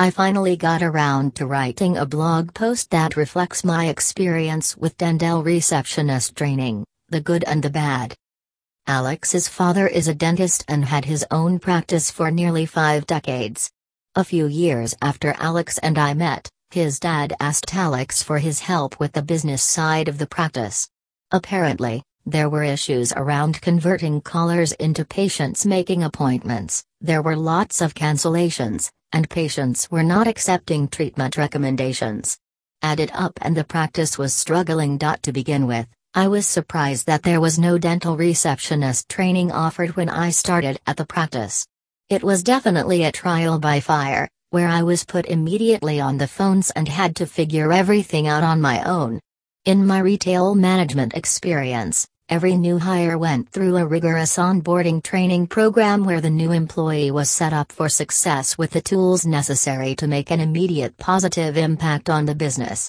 I finally got around to writing a blog post that reflects my experience with dental receptionist training, the good and the bad. Alex's father is a dentist and had his own practice for nearly five decades. A few years after Alex and I met, his dad asked Alex for his help with the business side of the practice. Apparently, there were issues around converting callers into patients making appointments, there were lots of cancellations, and patients were not accepting treatment recommendations. Added up and the practice was struggling. To begin with, I was surprised that there was no dental receptionist training offered when I started at the practice. It was definitely a trial by fire, where I was put immediately on the phones and had to figure everything out on my own. In my retail management experience, Every new hire went through a rigorous onboarding training program where the new employee was set up for success with the tools necessary to make an immediate positive impact on the business.